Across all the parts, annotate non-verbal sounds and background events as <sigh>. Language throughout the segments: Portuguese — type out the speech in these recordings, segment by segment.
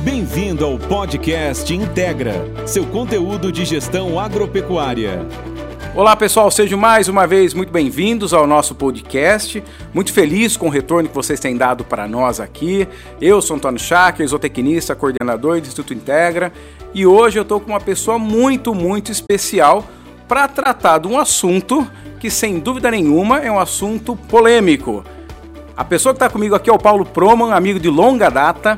Bem-vindo ao podcast Integra, seu conteúdo de gestão agropecuária. Olá pessoal, sejam mais uma vez muito bem-vindos ao nosso podcast. Muito feliz com o retorno que vocês têm dado para nós aqui. Eu sou Antônio Schacker, zootecnista, coordenador do Instituto Integra, e hoje eu estou com uma pessoa muito, muito especial para tratar de um assunto que, sem dúvida nenhuma, é um assunto polêmico. A pessoa que está comigo aqui é o Paulo Proman, amigo de longa data,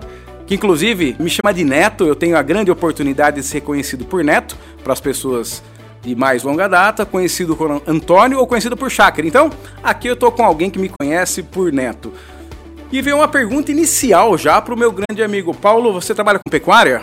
que inclusive me chama de Neto. Eu tenho a grande oportunidade de ser conhecido por Neto para as pessoas de mais longa data, conhecido por Antônio ou conhecido por Chácara. Então, aqui eu estou com alguém que me conhece por Neto. E veio uma pergunta inicial já para o meu grande amigo Paulo. Você trabalha com pecuária?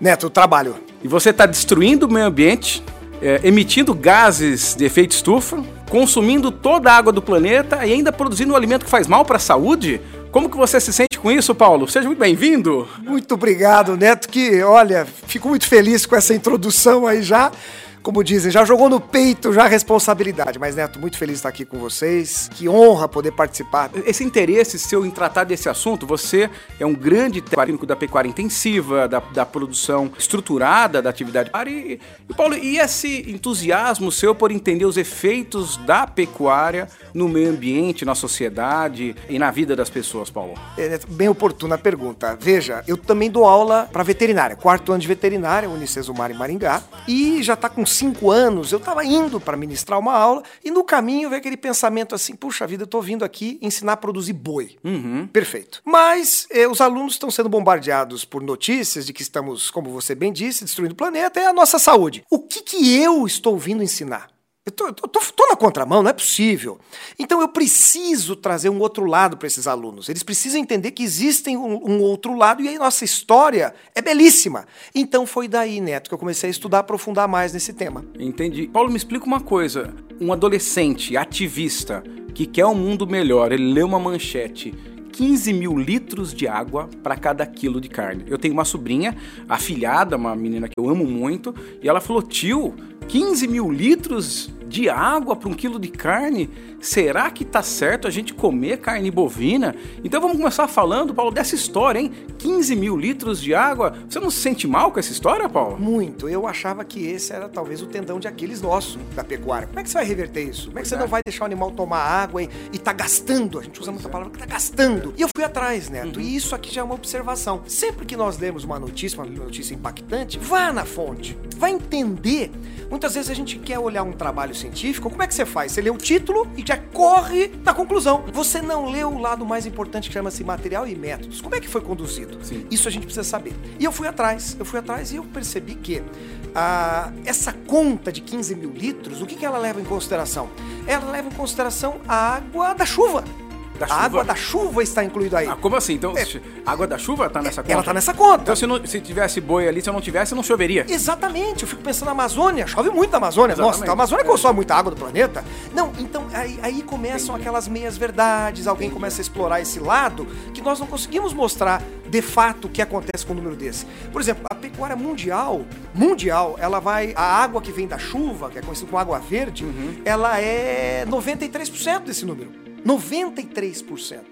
Neto, trabalho. E você está destruindo o meio ambiente, é, emitindo gases de efeito estufa, consumindo toda a água do planeta e ainda produzindo um alimento que faz mal para a saúde? Como que você se sente com isso, Paulo? Seja muito bem-vindo. Muito obrigado, Neto, que, olha, fico muito feliz com essa introdução aí já como dizem, já jogou no peito já a responsabilidade. Mas, Neto, muito feliz de estar aqui com vocês. Que honra poder participar. Esse interesse seu em tratar desse assunto, você é um grande técnico da pecuária intensiva, da, da produção estruturada da atividade. E, e, Paulo, e esse entusiasmo seu por entender os efeitos da pecuária no meio ambiente, na sociedade e na vida das pessoas, Paulo? É, bem oportuna a pergunta. Veja, eu também dou aula para veterinária, quarto ano de veterinária, Unicesumar em Maringá, e já está com cinco anos, eu estava indo para ministrar uma aula e no caminho veio aquele pensamento assim: puxa vida, eu estou vindo aqui ensinar a produzir boi. Uhum. Perfeito. Mas eh, os alunos estão sendo bombardeados por notícias de que estamos, como você bem disse, destruindo o planeta e a nossa saúde. O que, que eu estou vindo ensinar? Eu tô, tô, tô, tô, na contramão, não é possível. Então eu preciso trazer um outro lado para esses alunos. Eles precisam entender que existem um, um, outro lado e aí nossa história é belíssima. Então foi daí, Neto, que eu comecei a estudar, aprofundar mais nesse tema. Entendi. Paulo, me explica uma coisa. Um adolescente ativista que quer um mundo melhor, ele lê uma manchete 15 mil litros de água para cada quilo de carne. Eu tenho uma sobrinha, afilhada, uma menina que eu amo muito, e ela falou: tio, 15 mil litros de água para um quilo de carne? Será que tá certo a gente comer carne bovina? Então vamos começar falando, Paulo, dessa história, hein? 15 mil litros de água. Você não se sente mal com essa história, Paulo? Muito. Eu achava que esse era talvez o tendão de Aquiles nosso da pecuária. Como é que você vai reverter isso? Como é que você não vai deixar o animal tomar água e, e tá gastando? A gente usa muita palavra que tá gastando. E eu fui atrás, Neto. Uhum. E isso aqui já é uma observação. Sempre que nós lemos uma notícia, uma notícia impactante, vá na fonte. Vai entender. Muitas vezes a gente quer olhar um trabalho científico, como é que você faz? Você lê o título e já corre da conclusão. Você não lê o lado mais importante que chama-se material e métodos. Como é que foi conduzido? Sim. Isso a gente precisa saber. E eu fui atrás, eu fui atrás e eu percebi que ah, essa conta de 15 mil litros, o que, que ela leva em consideração? Ela leva em consideração a água da chuva. Da a água da chuva está incluído aí. Ah, como assim? Então, É. a água da chuva tá nessa conta? Ela está nessa conta. Então, se, não, se tivesse boi ali, se eu não tivesse, não choveria. Exatamente, eu fico pensando na Amazônia, chove muito na Amazônia. Nossa, Exatamente. a Amazônia consome muita água do planeta. Não, então aí, aí começam aquelas meias verdades, alguém começa a explorar esse lado que nós não conseguimos mostrar de fato o que acontece com um número desse. Por exemplo, a pecuária mundial, mundial, ela vai. A água que vem da chuva, que é conhecida como água verde, ela é 93% desse número. 93%.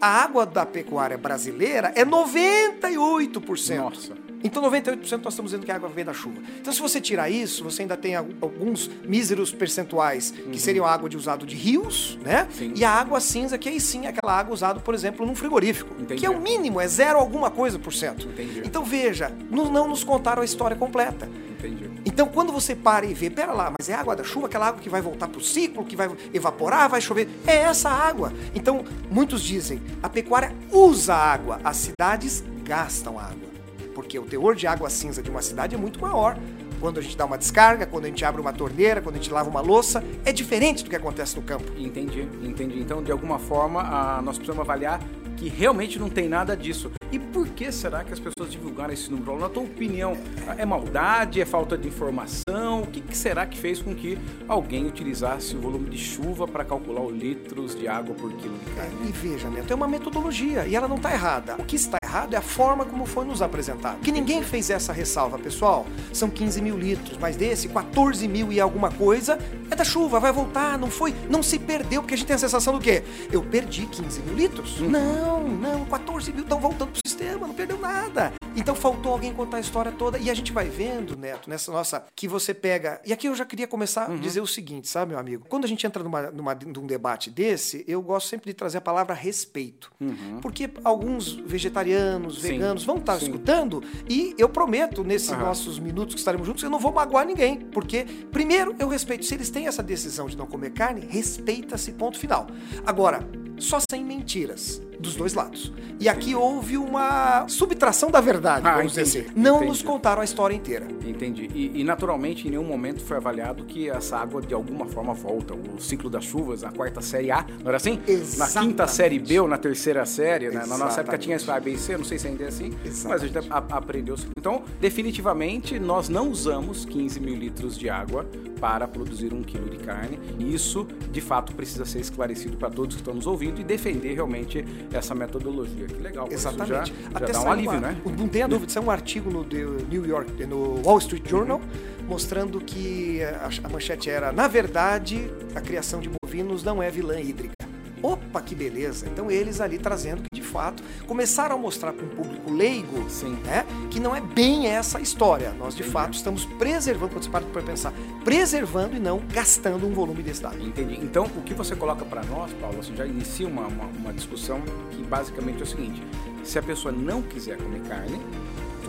A água da pecuária brasileira é 98%. Nossa. Então 98% nós estamos dizendo que a água vem da chuva. Então se você tirar isso, você ainda tem al- alguns míseros percentuais que seriam a água de usado de rios, né? Sim. E a água cinza, que aí sim é aquela água usada, por exemplo, num frigorífico. Entendi. Que é o mínimo, é zero alguma coisa por cento. Entendi. Então veja, não, não nos contaram a história completa. Entendi. Então, quando você para e vê, pera lá, mas é água da chuva, aquela água que vai voltar para o ciclo, que vai evaporar, vai chover, é essa água. Então, muitos dizem, a pecuária usa água, as cidades gastam água. Porque o teor de água cinza de uma cidade é muito maior. Quando a gente dá uma descarga, quando a gente abre uma torneira, quando a gente lava uma louça, é diferente do que acontece no campo. Entendi, entendi. Então, de alguma forma, ah, nós precisamos avaliar que realmente não tem nada disso. E por que será que as pessoas divulgaram esse número? Na tua opinião, é maldade? É falta de informação? O que, que será que fez com que alguém utilizasse o volume de chuva para calcular os litros de água por quilo de carne? E veja, Neto, é uma metodologia e ela não está errada. O que está errado é a forma como foi nos apresentado. Que ninguém fez essa ressalva, pessoal. São 15 mil litros, mas desse, 14 mil e alguma coisa é da chuva, vai voltar, não foi, não se perdeu, porque a gente tem a sensação do quê? Eu perdi 15 mil litros? Não, não, 14 mil estão voltando pro sistema, não perdeu nada. Então faltou alguém contar a história toda. E a gente vai vendo, Neto, nessa nossa. Que você pega. E aqui eu já queria começar a dizer o seguinte, sabe, meu amigo? Quando a gente entra numa, numa, num debate desse, eu gosto sempre de trazer a palavra respeito. Porque alguns vegetarianos, Sim. veganos vão estar Sim. escutando e eu prometo, nesses Aham. nossos minutos que estaremos juntos, eu não vou magoar ninguém. Porque, primeiro, eu respeito. Se eles têm essa decisão de não comer carne, respeita-se, ponto final. Agora, só sem mentiras. Dos dois lados. E aqui houve uma subtração da verdade, Ah, vamos entendi, dizer assim. Não entendi. nos contaram a história inteira. Entendi. E, e, naturalmente, em nenhum momento foi avaliado que essa água de alguma forma volta. O ciclo das chuvas, a quarta série A, não era assim? Na Exatamente. quinta série B ou na terceira série, né? Na nossa época Exatamente. tinha isso A, B e C, não sei se ainda é assim, mas a gente Exatamente. aprendeu. Então, definitivamente, nós não usamos 15 mil litros de água para produzir um quilo de carne. E isso, de fato, precisa ser esclarecido para todos que estão nos ouvindo e defender realmente essa metodologia. Que legal. Exatamente. Já, já dá um alívio, uma- né? Não tenha dúvida, saiu um artigo no The New York, no Wall Street Journal, Uhum. mostrando que a, a manchete era, na verdade, a criação de bovinos não é vilã hídrica. Opa, que beleza! Então eles ali trazendo que de fato começaram a mostrar para um público leigo, Sim. né, que não é bem essa a história. Nós de fato estamos preservando, quando você para para pensar, preservando e não gastando um volume desse dado. Entendi. Então, o que você coloca para nós, Paulo, assim, já inicia uma, uma, uma discussão que basicamente é o seguinte: se a pessoa não quiser comer carne,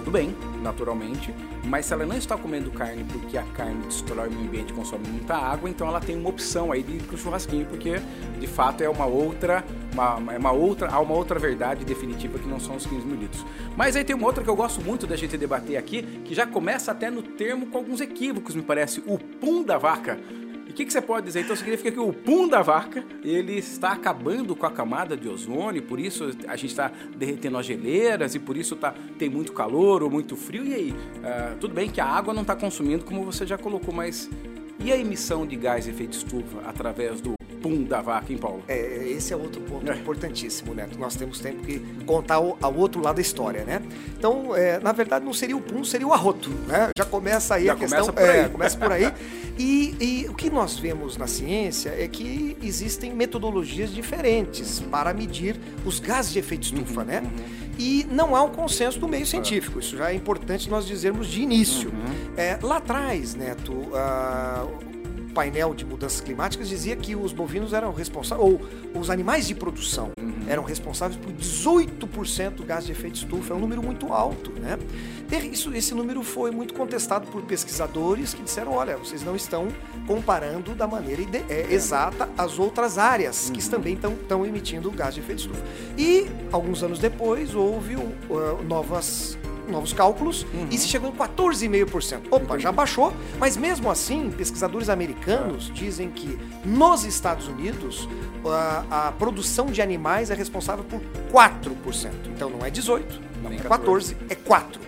tudo bem, naturalmente, mas se ela não está comendo carne porque a carne destrói o meio ambiente, consome muita água, então ela tem uma opção aí de ir pro churrasquinho, porque de fato é uma outra, uma, é uma outra, há uma outra verdade definitiva que não são os 15 mil litros. Mas aí tem uma outra que eu gosto muito da gente debater aqui, que já começa até no termo com alguns equívocos, me parece, o pum da vaca. O que, que você pode dizer? Então significa que o pum da vaca ele está acabando com a camada de ozônio, por isso a gente está derretendo as geleiras e por isso tá, tem muito calor ou muito frio. E aí? Ah, tudo bem que a água não está consumindo, como você já colocou, mas e a emissão de gás efeito estufa através do pum da vaca, hein, Paulo? É, esse é outro ponto É. importantíssimo, né? Nós temos tempo que contar o ao outro lado da história, né? Então, é, na verdade, não seria o pum, seria o arroto, né? Já começa aí Já a questão. começa por aí. É, começa por aí. <laughs> E, e o que nós vemos na ciência é que existem metodologias diferentes para medir os gases de efeito estufa, Uhum, né? E não há um consenso do meio científico. Isso já é importante nós dizermos de início. Uhum. É, lá atrás, Neto, o painel de mudanças climáticas dizia que os bovinos eram responsáveis, ou os animais de produção eram responsáveis por 18% do gás de efeito estufa. É um número muito alto, né? Isso, esse número foi muito contestado por pesquisadores que disseram, olha, vocês não estão comparando da maneira ide- é, exata as outras áreas que também estão emitindo gás de efeito estufa. E, alguns anos depois, houve uh, novas novos cálculos e se chegou em 14,5%. Opa, já baixou, mas mesmo assim, pesquisadores americanos dizem que nos Estados Unidos a, a produção de animais é responsável por 4%. Então não é 18, não Nem é 14, é 4.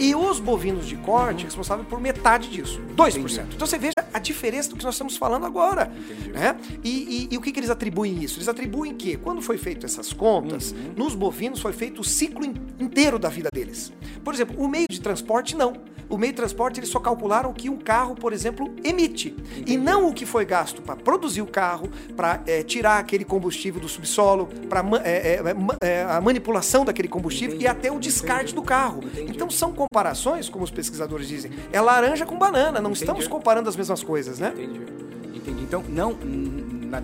E os bovinos de corte é responsável por metade disso, 2%. Entendi. Então você veja a diferença do que nós estamos falando agora. Né? E, e- e o que, que eles atribuem isso? Eles atribuem que, quando foi feito essas contas, nos bovinos foi feito o ciclo in- inteiro da vida deles. Por exemplo, o meio de transporte, não. O meio de transporte, eles só calcularam o que um carro, por exemplo, emite. E não o que foi gasto para produzir o carro, para tirar aquele combustível do subsolo, para a manipulação daquele combustível Entendi, e até o entendi. descarte do carro. Entendi. Então são comparações, como os pesquisadores dizem, é laranja com banana, não Entendi. estamos comparando as mesmas coisas, né? Entendi. Entendi. Então, não,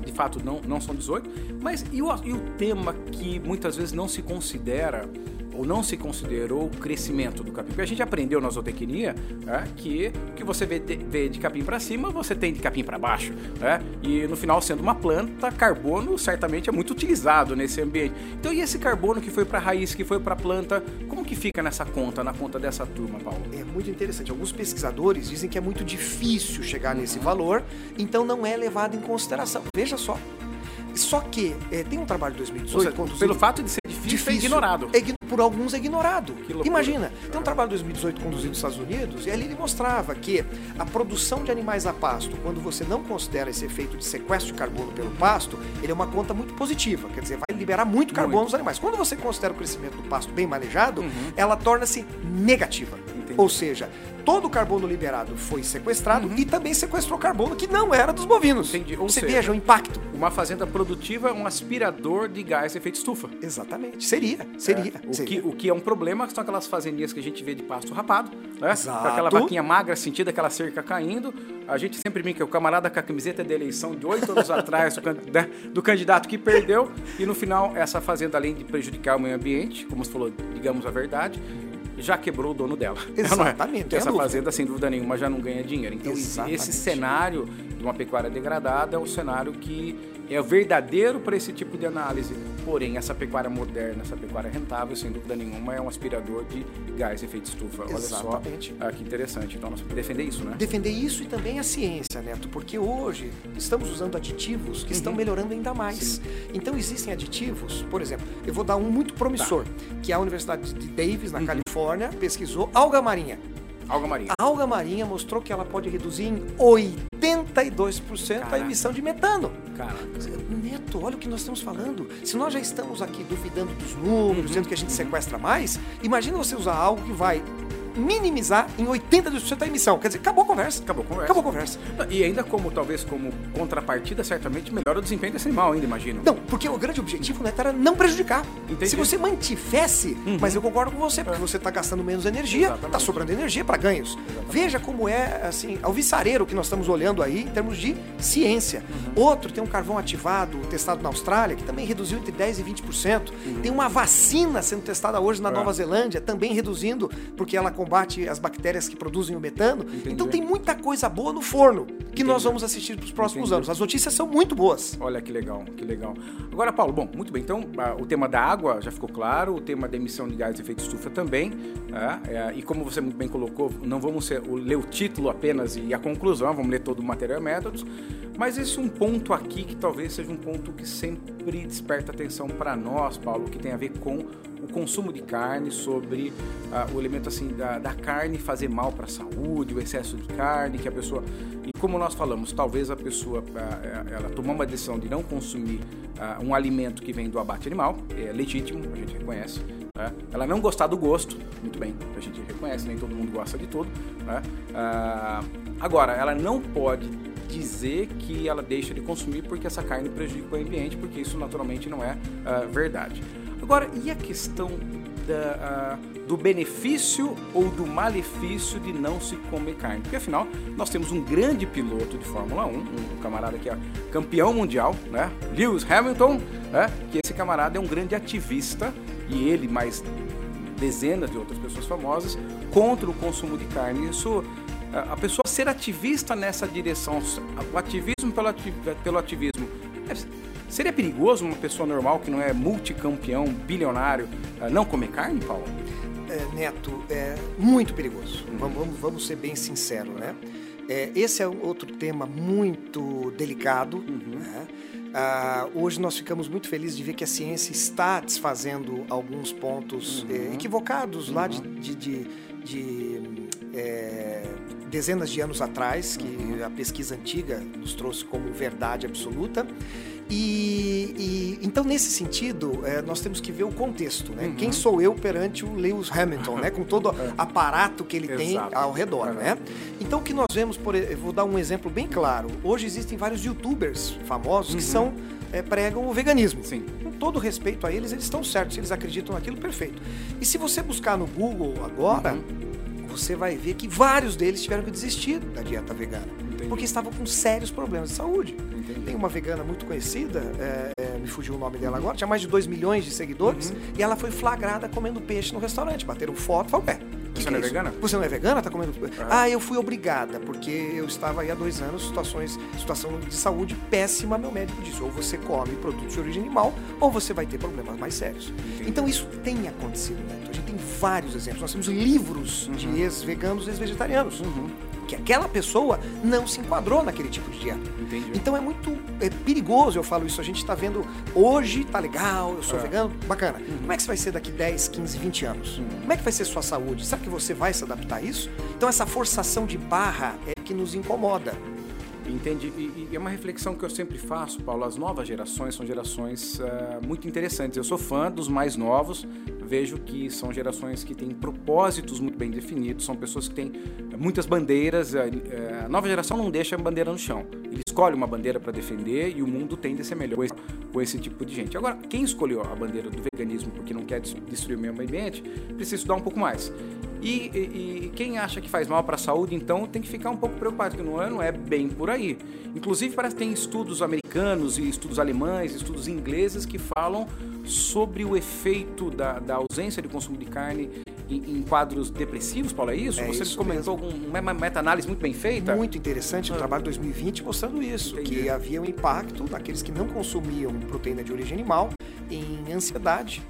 de fato, não, não são 18, mas e o, e o tema que muitas vezes não se considera ou não se considerou o crescimento do capim? Porque a gente aprendeu na zootecnia né, que o que você vê de, vê de capim para cima, você tem de capim para baixo. Né? E no final, sendo uma planta, carbono certamente é muito utilizado nesse ambiente. Então, e esse carbono que foi para a raiz, que foi para a planta, como que fica nessa conta, na conta dessa turma, Paulo? É muito interessante. Alguns pesquisadores dizem que é muito difícil chegar Uhum. nesse valor, então não é levado em consideração. Veja só. Só que é, tem um trabalho de Ou 2018 seja, pelo fato de ser difícil, é ignorado. É por alguns é ignorado. Imagina, tem um trabalho de 2018 conduzido nos Estados Unidos e ali ele mostrava que a produção de animais a pasto, quando você não considera esse efeito de sequestro de carbono pelo pasto, ele é uma conta muito positiva, quer dizer, vai liberar muito carbono Muito. nos animais. Quando você considera o crescimento do pasto bem manejado, Uhum. ela torna-se negativa. Ou seja, todo o carbono liberado foi sequestrado e também sequestrou carbono que não era dos bovinos. Entendi. Ou Você seja, veja o impacto. Uma fazenda produtiva é um aspirador de gás de efeito estufa. Exatamente. Seria, seria. É, o, seria. Que, o que é um problema são aquelas fazendinhas que a gente vê de pasto rapado, né? Exato. Com aquela vaquinha magra, sentindo aquela cerca caindo. A gente sempre brinca, o camarada com a camiseta de eleição de oito anos atrás do, né, do candidato que perdeu, e no final essa fazenda, além de prejudicar o meio ambiente, como você falou, digamos a verdade, já quebrou o dono dela. <laughs> Exatamente, Não é? Essa fazenda, sem dúvida nenhuma, já não ganha dinheiro. Então, esse- Exatamente. esse cenário de uma pecuária degradada é um cenário que é verdadeiro para esse tipo de análise. Porém, essa pecuária moderna, essa pecuária rentável, sem dúvida nenhuma, é um aspirador de gás efeito estufa. Olha Exatamente. só ah, que interessante. Então, nós temos que defender isso, né? Defender isso e também a ciência, Neto, porque hoje estamos usando aditivos que estão melhorando ainda mais. Então existem aditivos, por exemplo, eu vou dar um muito promissor, que a Universidade de Davis, na Califórnia, pesquisou alga marinha. Alga marinha. A alga marinha mostrou que ela pode reduzir em 82% a Caraca. emissão de metano. Cara, Neto, olha o que nós estamos falando. Se nós já estamos aqui duvidando dos números, dizendo que a gente sequestra mais, imagina você usar algo que vai minimizar em 82% a emissão. Quer dizer, acabou a conversa. acabou a conversa. Acabou a conversa. E ainda como, talvez, como contrapartida, certamente melhora o desempenho desse animal ainda, imagino. Não, porque o grande objetivo Neto, era não prejudicar. Entendi. Se você mantivesse, mas eu concordo com você, porque você está gastando menos energia, Exatamente. está sobrando energia para ganhos. Veja como é, assim, alvissareiro que nós estamos olhando aí em termos de ciência. Outro tem um carvão ativado, testado na Austrália, que também reduziu entre 10% e 20%. Tem uma vacina sendo testada hoje na É. Nova Zelândia, também reduzindo, porque ela combate as bactérias que produzem o metano. Então tem muita coisa boa no forno que nós vamos assistir para os próximos Entendi. anos. As notícias são muito boas. Olha que legal, que legal. Agora, Paulo, bom, muito bem. Então, o tema da água já ficou claro, o tema da emissão de gás de efeito estufa também. né? É, e como você muito bem colocou, não vamos ser- ler o título apenas e a conclusão, vamos ler todo o material e métodos. Mas esse um ponto aqui que talvez seja um ponto que sempre desperta atenção para nós, Paulo, que tem a ver com o consumo de carne, sobre ah, o elemento assim da, da carne fazer mal para a saúde, o excesso de carne, que a pessoa. E como nós falamos, talvez a pessoa ah, ela tomar uma decisão de não consumir ah, um alimento que vem do abate animal, é legítimo, a gente reconhece. né? Ela não gostar do gosto, muito bem, a gente reconhece, nem todo mundo gosta de tudo. né? Ah, agora, ela não pode dizer que ela deixa de consumir porque essa carne prejudica o ambiente, porque isso naturalmente não é ah, verdade. Agora, e a questão da, ah, do benefício ou do malefício de não se comer carne? Porque afinal, nós temos um grande piloto de Fórmula 1, um camarada que é campeão mundial, né? Lewis Hamilton, né? que esse camarada é um grande ativista e ele mais dezenas de outras pessoas famosas contra o consumo de carne. Isso a pessoa ser ativista nessa direção, o ativismo pelo, ati- pelo ativismo, é- seria perigoso uma pessoa normal que não é multicampeão, bilionário, eh, não comer carne, Paulo? é, Neto, é muito perigoso. Vamos, vamos, vamos ser bem sinceros, né? É, esse é outro tema muito delicado. né? Ah, hoje nós ficamos muito felizes de ver que a ciência está desfazendo alguns pontos é, equivocados lá de, de, de- de, é, dezenas de anos atrás, que a pesquisa antiga nos trouxe como verdade absoluta. E, e- então nesse sentido é, nós temos que ver o contexto, né? Quem sou eu perante o Lewis Hamilton, né? Com todo o <laughs> aparato que ele tem ao redor, Uhum. né? Então o que nós vemos, por, eu vou dar um exemplo bem claro. Hoje existem vários YouTubers famosos que são é, pregam o veganismo. Sim. Com todo respeito a eles, eles estão certos. Se eles acreditam naquilo, perfeito. E se você buscar no Google agora, você vai ver que vários deles tiveram que desistir da dieta vegana. Entendi. Porque estavam com sérios problemas de saúde. Entendi. Tem uma vegana muito conhecida, é, é, me fugiu o nome dela agora, tinha mais de 2 milhões de seguidores, Uhum. e ela foi flagrada comendo peixe no restaurante. Bateram foto e falaram, ué, que Você que não é isso? vegana? Você não é vegana? Tá comendo. Ah, eu fui obrigada, porque eu estava aí há dois anos, situações, situação de saúde péssima, meu médico disse, ou você come produtos de origem animal, ou você vai ter problemas mais sérios. Entendi. Então isso tem acontecido, né? A gente tem vários exemplos. Nós temos livros Uhum. de ex-veganos, ex-vegetarianos. Que aquela pessoa não se enquadrou naquele tipo de dieta. Entendi. Então é muito é, perigoso, eu falo isso. A gente está vendo hoje, tá legal, eu sou É. vegano, bacana. Uhum. Como é que você vai ser daqui 10, 15, 20 anos? Como é que vai ser sua saúde? Será que você vai se adaptar a isso? Então essa forçação de barra é que nos incomoda. Entende? E, e é uma reflexão que eu sempre faço, Paulo. As novas gerações são gerações ah, muito interessantes. Eu sou fã dos mais novos, vejo que são gerações que têm propósitos muito bem definidos, são pessoas que têm muitas bandeiras. A, a nova geração não deixa a bandeira no chão. Ele escolhe uma bandeira para defender e o mundo tende a ser melhor com esse, com esse, tipo de gente. Agora, quem escolheu a bandeira do veganismo porque não quer destruir o meio ambiente, precisa estudar um pouco mais. E, e, e, quem acha que faz mal para a saúde, então, tem que ficar um pouco preocupado, que não é, não é bem por aí. Inclusive, parece que tem estudos americanos e estudos alemães, estudos ingleses que falam sobre o efeito da, da ausência de consumo de carne em, em, quadros depressivos, Paulo, é isso? É Você isso comentou algum, uma meta-análise muito bem feita? Muito interessante, o Ah. trabalho de 2020 mostrando isso, Entendi. que havia um impacto naqueles que não consumiam proteína de origem animal em ansiedade,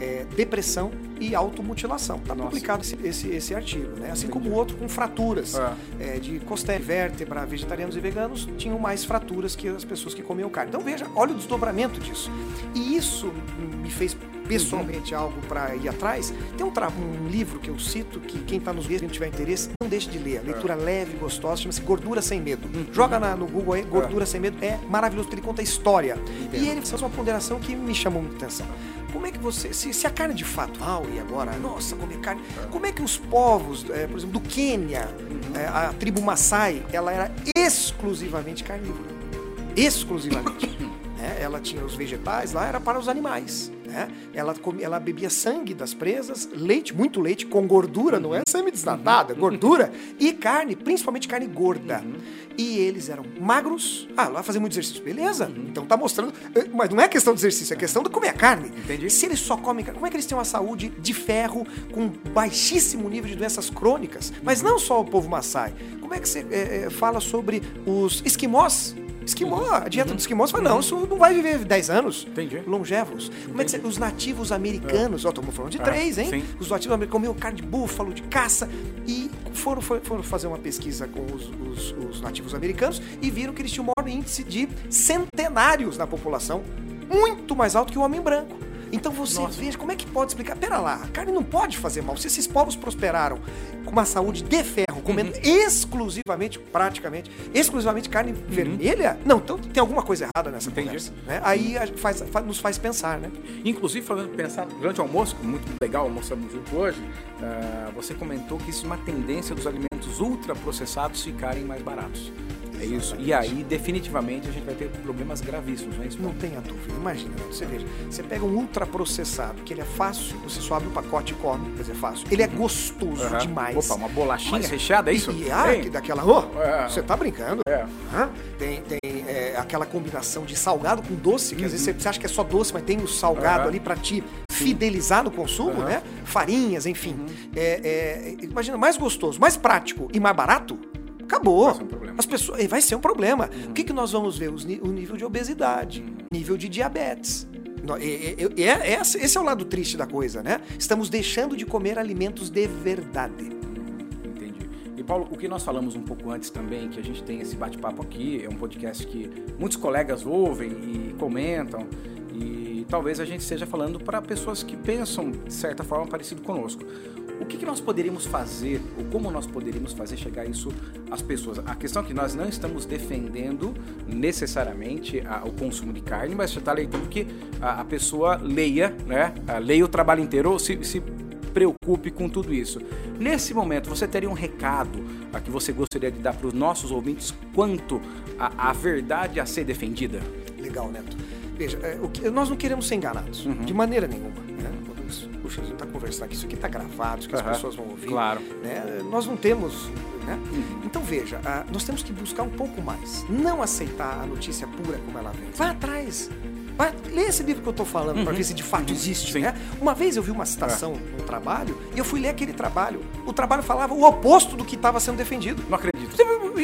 é, depressão e automutilação. Está publicado esse, esse, esse artigo, né? Assim Entendi. como o outro com fraturas Ah. é, de costela, vértebra, vegetarianos e veganos tinham mais fraturas que as pessoas que comiam carne. Então veja, olha o desdobramento disso. E isso me fez pessoalmente algo para ir atrás. Tem um, um livro que eu cito que quem está nos vendo tiver interesse, não deixe de ler. Leitura leve, gostosa, chama-se Gordura Sem Medo. Joga na- no Google aí, Gordura Sem Medo. É maravilhoso, porque ele conta a história. E ele faz uma ponderação que me chamou muita atenção. Como é que você, se, se a carne de fato, ah, e agora, nossa, comer carne, como é que os povos, eh, por exemplo, do Quênia, eh, a tribo Maasai, ela era exclusivamente carnívora. Exclusivamente. <laughs> né? Ela tinha os vegetais lá, era para os animais. Né? Ela, comia, ela bebia sangue das presas, leite, muito leite, com gordura, não é semi-desnatada, gordura, e carne, principalmente carne gorda. E eles eram magros. Ah, lá fazer muito exercício, beleza? Então tá mostrando. eh, Mas não é questão de exercício, é questão de comer carne. Entendi. Se eles só comem carne, como é que eles têm uma saúde de ferro com baixíssimo nível de doenças crônicas? Mas não só o povo Maasai. Como é que você eh, fala sobre os esquimós? Esquimó, a dieta dos esquimós fala, não, isso não vai viver 10 anos. Entendi. Longevos. Como é que você, os nativos americanos, ó, estamos falando de Ah, três, hein? sim. Os nativos americanos comiam carne de búfalo, de caça, e foram, foram, foram fazer uma pesquisa com os, os- os nativos americanos e viram que eles tinham o maior índice de centenários na população, muito mais alto que o homem branco. Então você Nossa. veja como é que pode explicar. Pera lá, a carne não pode fazer mal. Se esses povos prosperaram com uma saúde de ferro, comendo Uhum. exclusivamente, praticamente, exclusivamente carne vermelha, não, então tem alguma coisa errada nessa Uhum. Entendi. conversa. Né? Aí faz, faz- nos faz pensar, né? Inclusive, falando, pensar durante o almoço, muito legal, almoçamos junto hoje, ah, você comentou que existe uma tendência dos alimentos ultraprocessados ficarem mais baratos. É isso. E aí, definitivamente, a gente vai ter problemas gravíssimos, não é isso? Não tenha dúvida. Imagina, você veja, você pega um ultraprocessado, que ele é fácil, você só abre o pacote e come, quer dizer, fácil. Ele é gostoso Aham. demais. Opa, uma bolachinha Mas- recheada, é isso? E, ah, que daquela. Ô, É. você tá brincando? É. Tem, tem é, aquela combinação de salgado com doce, que às vezes você, você acha que é só doce, mas tem o salgado Uhum. Ali pra te fidelizar no consumo, Aham. né? Farinhas, enfim. Uhum. É, é, imagina, mais gostoso, mais prático e mais barato. Acabou. Vai ser um problema. As pessoas, eh, vai ser um problema. O que, que nós vamos ver? Os o nível de obesidade, nível de diabetes. No- e- e- e- é- é- esse é o lado triste da coisa, né? Estamos deixando de comer alimentos de verdade. Entendi. E Paulo, o que nós falamos um pouco antes também, que a gente tem esse bate-papo aqui, é um podcast que muitos colegas ouvem e comentam, e talvez a gente esteja falando para pessoas que pensam de certa forma parecido conosco. O que, que nós poderíamos fazer, ou como nós poderíamos fazer chegar isso às pessoas? A questão é que nós não estamos defendendo necessariamente a- o consumo de carne, mas você está leitando que a, a pessoa leia, né? a- Leia o trabalho inteiro, ou se, se preocupe com tudo isso. Nesse momento, você teria um recado a que você gostaria de dar para os nossos ouvintes quanto à verdade a ser defendida? Legal, Neto. Veja, é, que- nós não queremos ser enganados, Uhum. de maneira nenhuma. Né? Puxa, conversando aqui, isso aqui está gravado, que as Aham. pessoas vão ouvir. Claro. né? Nós não temos. Né? Então veja, nós temos que buscar um pouco mais. Não aceitar a notícia pura como ela vem. Vai atrás. Vai, lê esse livro que eu estou falando para ver se de fato existe. Sim. Né? Uma vez eu vi uma citação no trabalho e eu fui ler aquele trabalho. O trabalho falava o oposto do que estava sendo defendido. Não acredito.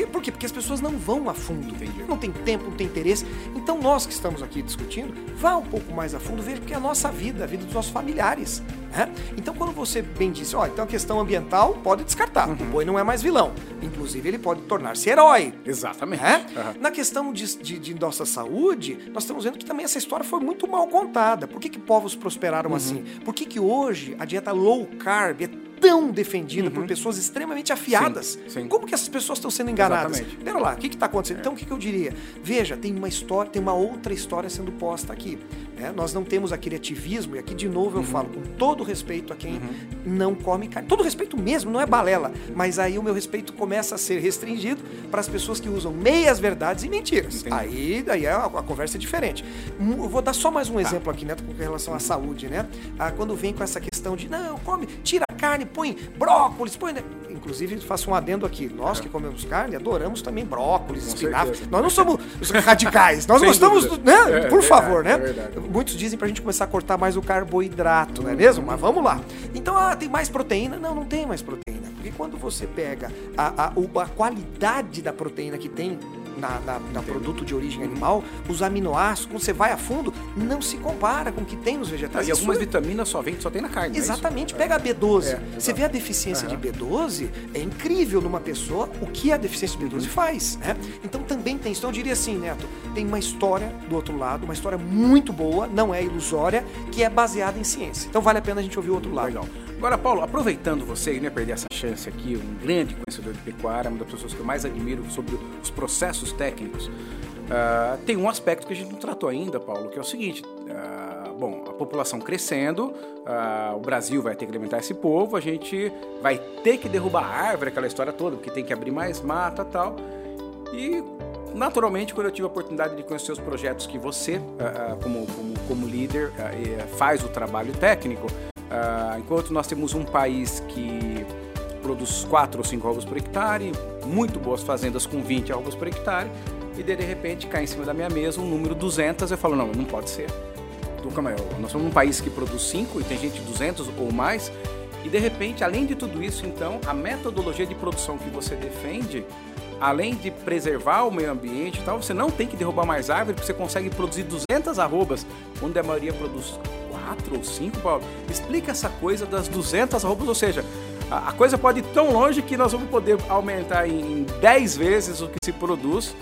Por quê? Porque as pessoas não vão a fundo. Entendi. Não tem tempo, não tem interesse. Então nós que estamos aqui discutindo, vá um pouco mais a fundo, veja porque é a nossa vida, a vida dos nossos familiares. né? Então quando você bem disse, ó, então a questão ambiental pode descartar. O boi não é mais vilão. Inclusive ele pode tornar-se herói. Exatamente. né? Aham. Na questão de, de- de nossa saúde, nós estamos vendo que também essa história foi muito mal contada. Por que, que povos prosperaram assim? Por que, que hoje a dieta low carb é tão defendida por pessoas extremamente afiadas. Sim, sim. Como que essas pessoas estão sendo enganadas? Exatamente. Pera lá, o que está acontecendo? Então, o que, que eu diria? Veja, tem uma história, tem uma outra história sendo posta aqui. né? Nós não temos aquele ativismo, e aqui de novo eu falo com todo respeito a quem não come carne. Todo respeito mesmo, não é balela. Mas aí o meu respeito começa a ser restringido para as pessoas que usam meias verdades e mentiras. Entendi. Aí daí a, a conversa é diferente. Eu vou dar só mais um exemplo aqui, né, com relação à saúde, né? Ah, quando vem com essa questão de não, come, tira carne, põe brócolis, põe. né? Inclusive, faço um adendo aqui. Nós que comemos carne, adoramos também brócolis, Com espinafre. certeza. Nós não somos os radicais, nós <laughs> Sem gostamos, do, né? É, Por verdade, favor, né? é verdade. Muitos dizem pra gente começar a cortar mais o carboidrato, não é mesmo? Mas vamos lá. Então, ah, tem mais proteína? Não, não tem mais proteína. Porque quando você pega a, a, a qualidade da proteína que tem na, na, na produto de origem animal, os aminoácidos, quando você vai a fundo, não se compara com o que tem nos vegetais. E algumas Isso é- vitaminas só, vem, só tem na carne. é? Exatamente, pega a B12. É, Você vê a deficiência de B12, é incrível numa pessoa o que a deficiência de B12 faz, né? Então também tem isso. Então eu diria assim, Neto, tem uma história do outro lado, uma história muito boa, não é ilusória, que é baseada em ciência. Então vale a pena a gente ouvir o outro lado. Legal. Agora, Paulo, aproveitando você, e não ia perder essa chance aqui, um grande conhecedor de pecuária, uma das pessoas que eu mais admiro sobre os processos técnicos, ah, tem um aspecto que a gente não tratou ainda, Paulo, que é o seguinte: ah, bom, a população crescendo, ah, o Brasil vai ter que alimentar esse povo, a gente vai ter que derrubar a árvore, aquela história toda, porque tem que abrir mais mata tal. E naturalmente, quando eu tive a oportunidade de conhecer os projetos que você, como, como, como líder, faz o trabalho técnico, ah, enquanto nós temos um país que produz 4 ou 5 ovos por hectare, muito boas fazendas com 20 ovos por hectare, e de, repente cai em cima da minha mesa um número 200, eu falo, não, não pode ser. Então, calma nós somos um país que produz 5 e tem gente 200 ou mais, e de repente, além de tudo isso, então, a metodologia de produção que você defende, além de preservar o meio ambiente e tal, você não tem que derrubar mais árvore, porque você consegue produzir 200 arrobas, onde a maioria produz 4 ou 5, Paulo. Explica essa coisa das 200 arrobas, ou seja, a, a coisa pode ir tão longe que nós vamos poder aumentar em 10 vezes o que se produz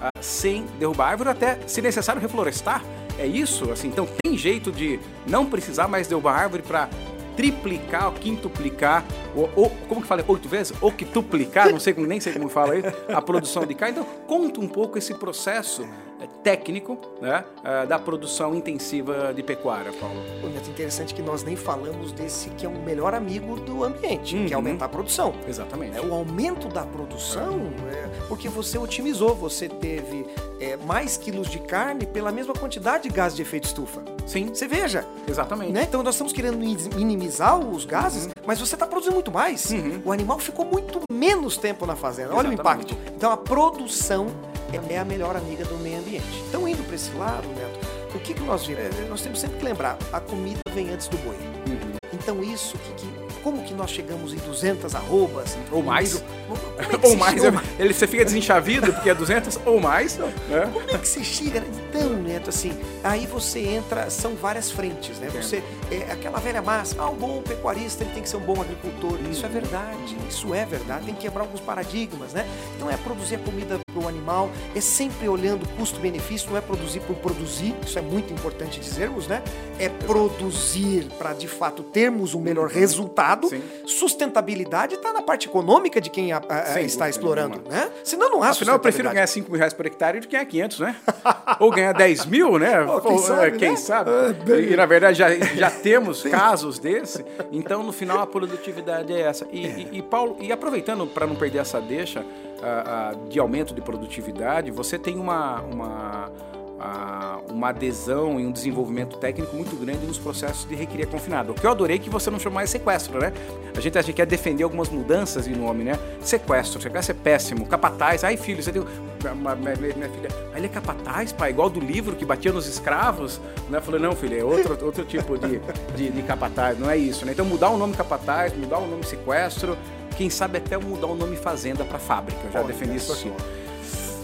ah, sem derrubar árvore, até, se necessário, reflorestar. É isso? Assim, então tem jeito de não precisar mais derrubar árvore para triplicar, ou quintuplicar, ou, ou como que fala, oito vezes? Ou quintuplicar, não sei nem sei como fala aí, a produção de carne. Então, conta um pouco esse processo eh, técnico né, ah, da produção intensiva de pecuária, Paulo. Neto, interessante que nós nem falamos desse que é o melhor amigo do ambiente, que é Uhum. aumentar a produção. Exatamente. É, o aumento da produção é porque você otimizou, você teve é, mais quilos de carne pela mesma quantidade de gás de efeito estufa. Sim, Você veja, exatamente. né? Então nós estamos querendo mi- minimizar os gases, mas você está produzindo muito mais. Uhum. O animal ficou muito menos tempo na fazenda. Olha o Exatamente. impacto. Então a produção é a melhor amiga do meio ambiente. Então indo para esse lado, Neto, o que, que nós vimos? É, Nós temos sempre que lembrar, a comida vem antes do boi. Uhum. Então isso, que, que- como que nós chegamos em 200 arrobas? Ou mais. É <laughs> Ou mais, chega- ele, você fica desenchavido porque é 200 ou mais. Né? Como é que você chega? Então, Neto, assim, aí você entra, são várias frentes, né? Você, é aquela velha massa, ah, o bom pecuarista ele tem que ser um bom agricultor. Isso é verdade, isso é verdade, tem que quebrar alguns paradigmas, né? Então é produzir a comida para o animal, é sempre olhando custo-benefício, não é produzir por produzir, isso é muito importante dizermos, né? É produzir para de fato termos um melhor resultado. Sim. Sustentabilidade está na parte econômica de quem a- a- está explorando, nenhuma. né? Senão não há Afinal, eu prefiro ganhar 5 mil reais por hectare do que ganhar 500, né? Ou ganhar 10 mil, né? <laughs> Pô, quem Ou, sabe, é, quem né? sabe? É, bem- E, na verdade, já, já <laughs> temos casos desse. Então, no final, a produtividade é essa. E, e- e, Paulo, e aproveitando para não perder essa deixa ah, de aumento de produtividade, você tem uma... uma ah, uma adesão e um desenvolvimento técnico muito grande nos processos de recria confinada. O que eu adorei é que você não chamou mais sequestro, né? A gente, a gente quer defender algumas mudanças em nome, né? Sequestro, sequestro é péssimo. Capataz, ai filho, você deu. Minha, minha- minha filha, "Ah, ele é capataz, pai, igual do livro que batia nos escravos, né? Falei, não, filho, é outro, <laughs> outro tipo de, de, de capataz, não é isso, né? Então mudar o nome capataz, mudar o nome sequestro, quem sabe até mudar o nome fazenda para fábrica. Eu já Olha defendi isso aqui.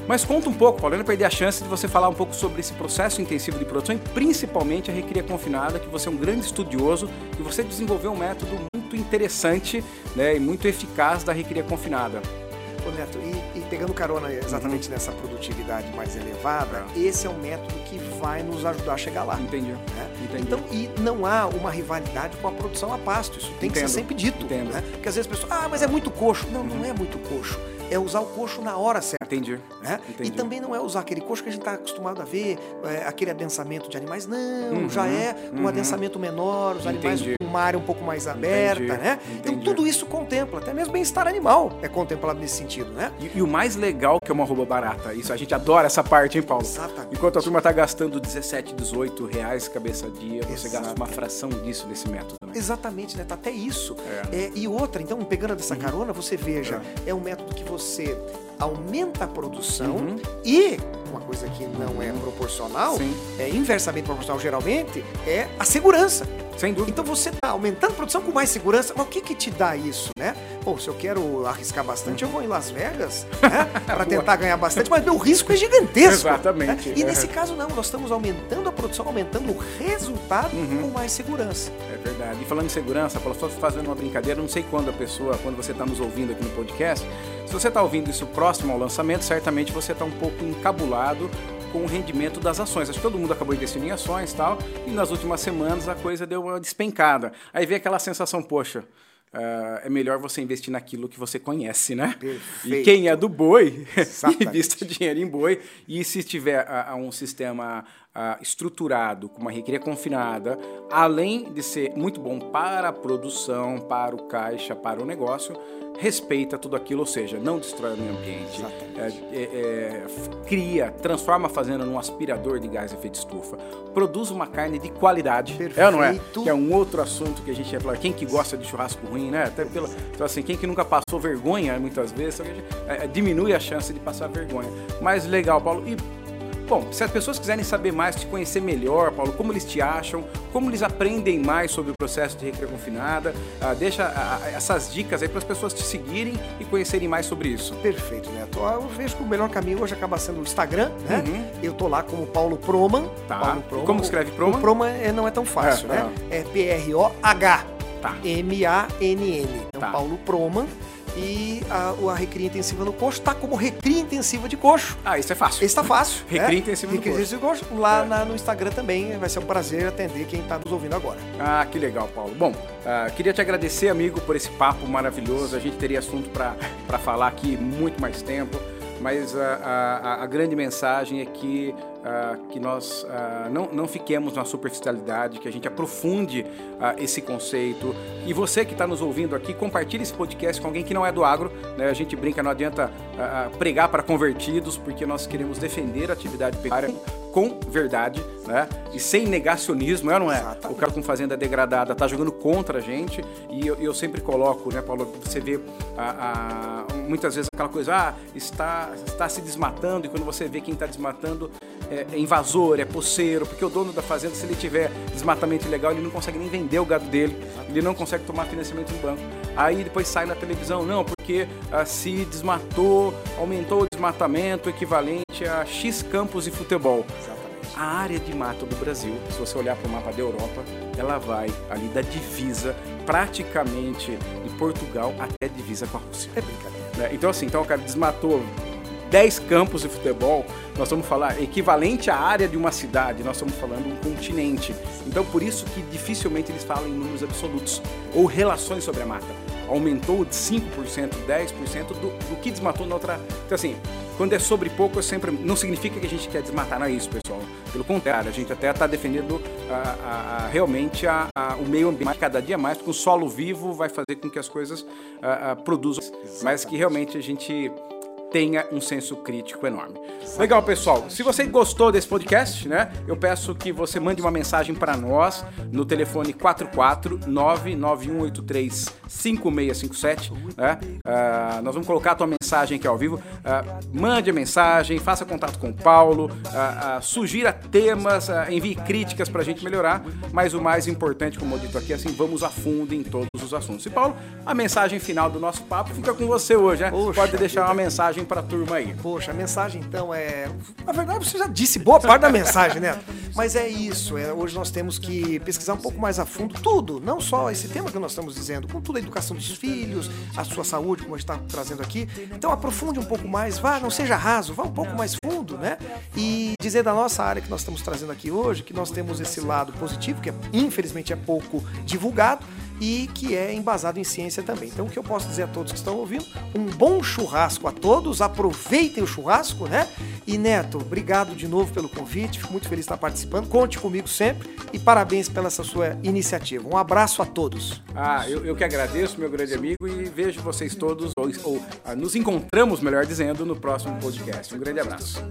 Mas conta um pouco, Paulo, eu não perder a chance de você falar um pouco sobre esse processo intensivo de produção e principalmente a recria confinada, que você é um grande estudioso e você desenvolveu um método muito interessante né, e muito eficaz da recria confinada. Ô, Neto, e, e pegando carona exatamente Uhum. nessa produtividade mais elevada, esse é o método que vai nos ajudar a chegar lá. Entendi. né? Entendi. Então, e não há uma rivalidade com a produção a pasto. Isso tem que Entendo. ser sempre dito. Entendo. Né? Porque às vezes as pessoas, ah, mas é muito coxo. Não, não é muito coxo. É usar o coxo na hora certa. Entendi. Né? Entendi. E também não é usar aquele coxo que a gente está acostumado a ver, é, aquele adensamento de animais. Não, Uhum, já é um uhum. adensamento menor, os animais Entendi. com uma área um pouco mais aberta, Entendi, né? Então entendi. tudo isso contempla, até mesmo bem-estar animal é contemplado nesse sentido, né? E, e o mais legal que é uma roupa barata. Isso, a gente adora essa parte, hein, Paulo? Exatamente. Enquanto a turma tá gastando 17, 18 reais cabeça dia, você gasta uma fração disso nesse método, né? Exatamente, né? Tá até isso. É. É, e outra, então, pegando dessa carona, você veja, é. um método que você aumenta a produção Uhum. e uma coisa que não é proporcional, Sim. é inversamente proporcional geralmente, é a segurança. Sem dúvida. Então você está aumentando a produção com mais segurança, mas o que que te dá isso, né? Pô, se eu quero arriscar bastante, eu vou em Las Vegas, né? <laughs> Para tentar ganhar bastante, mas meu risco é gigantesco. Exatamente. né? E É. nesse caso não, nós estamos aumentando a produção, aumentando o resultado Uhum. com mais segurança. É verdade. E falando em segurança, Paulo, só fazendo uma brincadeira, não sei quando a pessoa, quando você está nos ouvindo aqui no podcast, se você está ouvindo isso próximo ao lançamento, certamente você está um pouco encabulado com o rendimento das ações. Acho que todo mundo acabou investindo em ações e tal, e nas últimas semanas a coisa deu uma despencada. Aí vem aquela sensação, poxa, ah, é melhor você investir naquilo que você conhece, né? Perfeito. E quem é do boi, <laughs> invista dinheiro em boi. E se tiver um sistema ah, estruturado, com uma recria confinada, além de ser muito bom para a produção, para o caixa, para o negócio, respeita tudo aquilo, ou seja, não destrói o meio ambiente, é, é, é, cria, transforma a fazenda num aspirador de gás de efeito estufa, produz uma carne de qualidade, é ou não é? Perfeito. Que é um outro assunto que a gente ia falar. Quem que gosta de churrasco ruim, né? Até pela, então assim, quem que nunca passou vergonha muitas vezes, é, diminui a chance de passar vergonha. Mas legal, Paulo. E Bom, se as pessoas quiserem saber mais, te conhecer melhor, Paulo, como eles te acham, como eles aprendem mais sobre o processo de recria confinada, ah, deixa ah, ah, essas dicas aí para as pessoas te seguirem e conhecerem mais sobre isso. Perfeito, Neto. Eu vejo que o melhor caminho hoje acaba sendo o Instagram, né? Uhum. Eu tô lá como Paulo Proman. Tá. Paulo E como escreve Proman? O Proman é- não é tão fácil, É, né? É P-R-O-H. Tá. M-A-N-N. Então, Tá. Paulo Proman. E a, a recria intensiva no coxo tá como recria intensiva de coxo. Ah, isso é fácil. Esse tá fácil. Recria né? intensiva no Recria coxo. intensiva de coxo. Lá É. na- no Instagram também vai ser um prazer atender quem tá nos ouvindo agora. Ah, que legal, Paulo. Bom, ah, queria te agradecer, amigo, por esse papo maravilhoso. A gente teria assunto para falar aqui muito mais tempo, mas ah, a, a grande mensagem é que, ah, que nós ah, não, não fiquemos na superficialidade, que a gente aprofunde ah, esse conceito. E você que está nos ouvindo aqui, compartilhe esse podcast com alguém que não é do agro. Né? A gente brinca, não adianta pregar para convertidos, porque nós queremos defender a atividade pecuária com verdade, né? E sem negacionismo, é ou não é? Exatamente. O cara com fazenda degradada tá jogando contra a gente e eu, eu sempre coloco, né, Paulo? Você vê a- a- muitas vezes aquela coisa, ah, está, está se desmatando e quando você vê quem está desmatando é, é invasor, é poceiro, porque o dono da fazenda, se ele tiver desmatamento ilegal, ele não consegue nem vender o gado dele, ele não consegue tomar financiamento em banco. Aí depois sai na televisão, não, porque ah, se desmatou, aumentou o desmatamento equivalente a X campos de futebol. Exatamente. A área de mata do Brasil, se você olhar para o mapa da Europa, ela vai ali da divisa, praticamente de Portugal até a divisa com a Rússia. É brincadeira. né? Então, assim, então o cara desmatou 10 campos de futebol, nós estamos falando equivalente à área de uma cidade, nós estamos falando um continente. Então, por isso que dificilmente eles falam em números absolutos ou relações sobre a mata. Aumentou de 5%, 10% do, do que desmatou na outra. Então, assim, quando é sobre pouco, é sempre. Não significa que a gente quer desmatar, não é isso, pessoal. Pelo contrário, a gente até está defendendo ah, ah, ah, realmente a- a- o meio ambiente cada dia mais, porque o solo vivo vai fazer com que as coisas ah, produzam, mas que realmente a gente tenha um senso crítico enorme. Legal, pessoal. Se você gostou desse podcast, né, eu peço que você mande uma mensagem para nós no telefone 44991835657, né? Ah, nós vamos colocar a tua mensagem aqui ao vivo. Ah, mande a mensagem, faça contato com o Paulo, ah, sugira temas, envie críticas para a gente melhorar, mas o mais importante, como eu dito aqui, é assim, vamos a fundo em todos os assuntos. E Paulo, a mensagem final do nosso papo fica com você hoje, né? Pode deixar uma mensagem para a turma aí. Poxa, a mensagem então é. Na verdade, você já disse boa parte da mensagem, né? <laughs> Mas é isso. É, hoje nós temos que pesquisar um pouco mais a fundo tudo, não só esse tema que nós estamos dizendo, com toda a educação dos filhos, a sua saúde, como a gente está trazendo aqui, Então aprofunde um pouco mais, vá, não seja raso, vá um pouco mais fundo, né? E dizer da nossa área que nós estamos trazendo aqui hoje, que nós temos esse lado positivo, que é, infelizmente é pouco divulgado, e que é embasado em ciência também. Então, o que eu posso dizer a todos que estão ouvindo? Um bom churrasco a todos, aproveitem o churrasco, né? E Neto, obrigado de novo pelo convite, fico muito feliz de estar participando. Conte comigo sempre e parabéns pela essa sua iniciativa. Um abraço a todos. Ah, eu, eu que agradeço, meu grande amigo, e vejo vocês todos, ou, ou ah, nos encontramos, melhor dizendo, no próximo podcast. Um grande abraço.